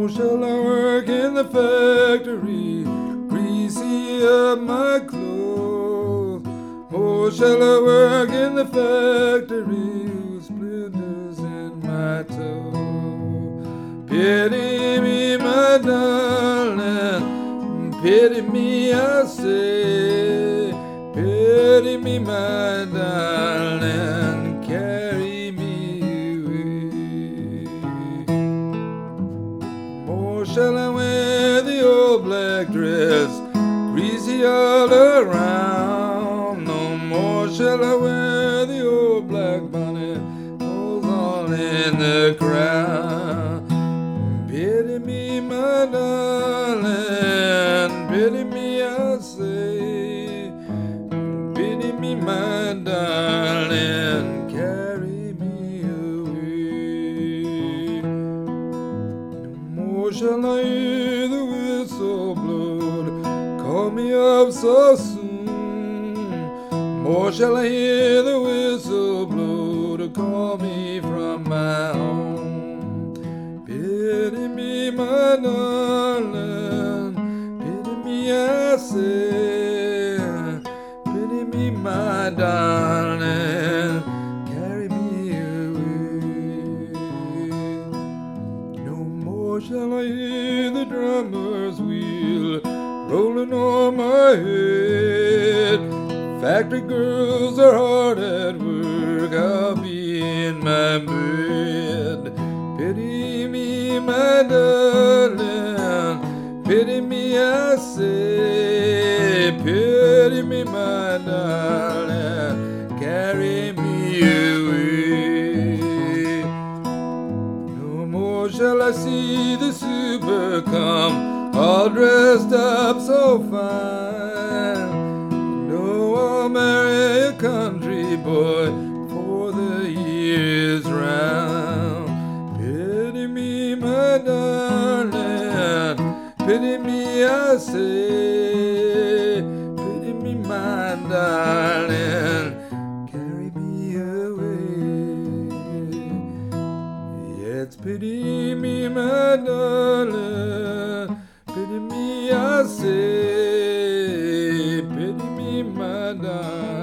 more shall I work in the factory, greasy up my clothes. More shall I work in the factory, with splinters in my toe. Pity me, my darling, pity me, I say. Pity me, my darling, Shall I wear the old black dress, greasy all around. No more shall I wear the old black bonnet, goes all in the crown. Pity me, my darling, pity me, shall I hear the whistle blow call me up so soon. More shall I hear the whistle blow to call me from my home. Pity me, my darling, pity me, I say. Pity me, my darling, shall I hear the drummer's wheel rolling on my head. Factory girls are hard at work, I'll be in my bed. Pity me, my darling, pity me, I say. Pity me, my darling, See the super come all dressed up so fine. No, I'll marry a country boy for the years round. Pity me, my darling, pity me, I say. Yes, pity me, my darling. Pity me, I say. Pity me, my darling.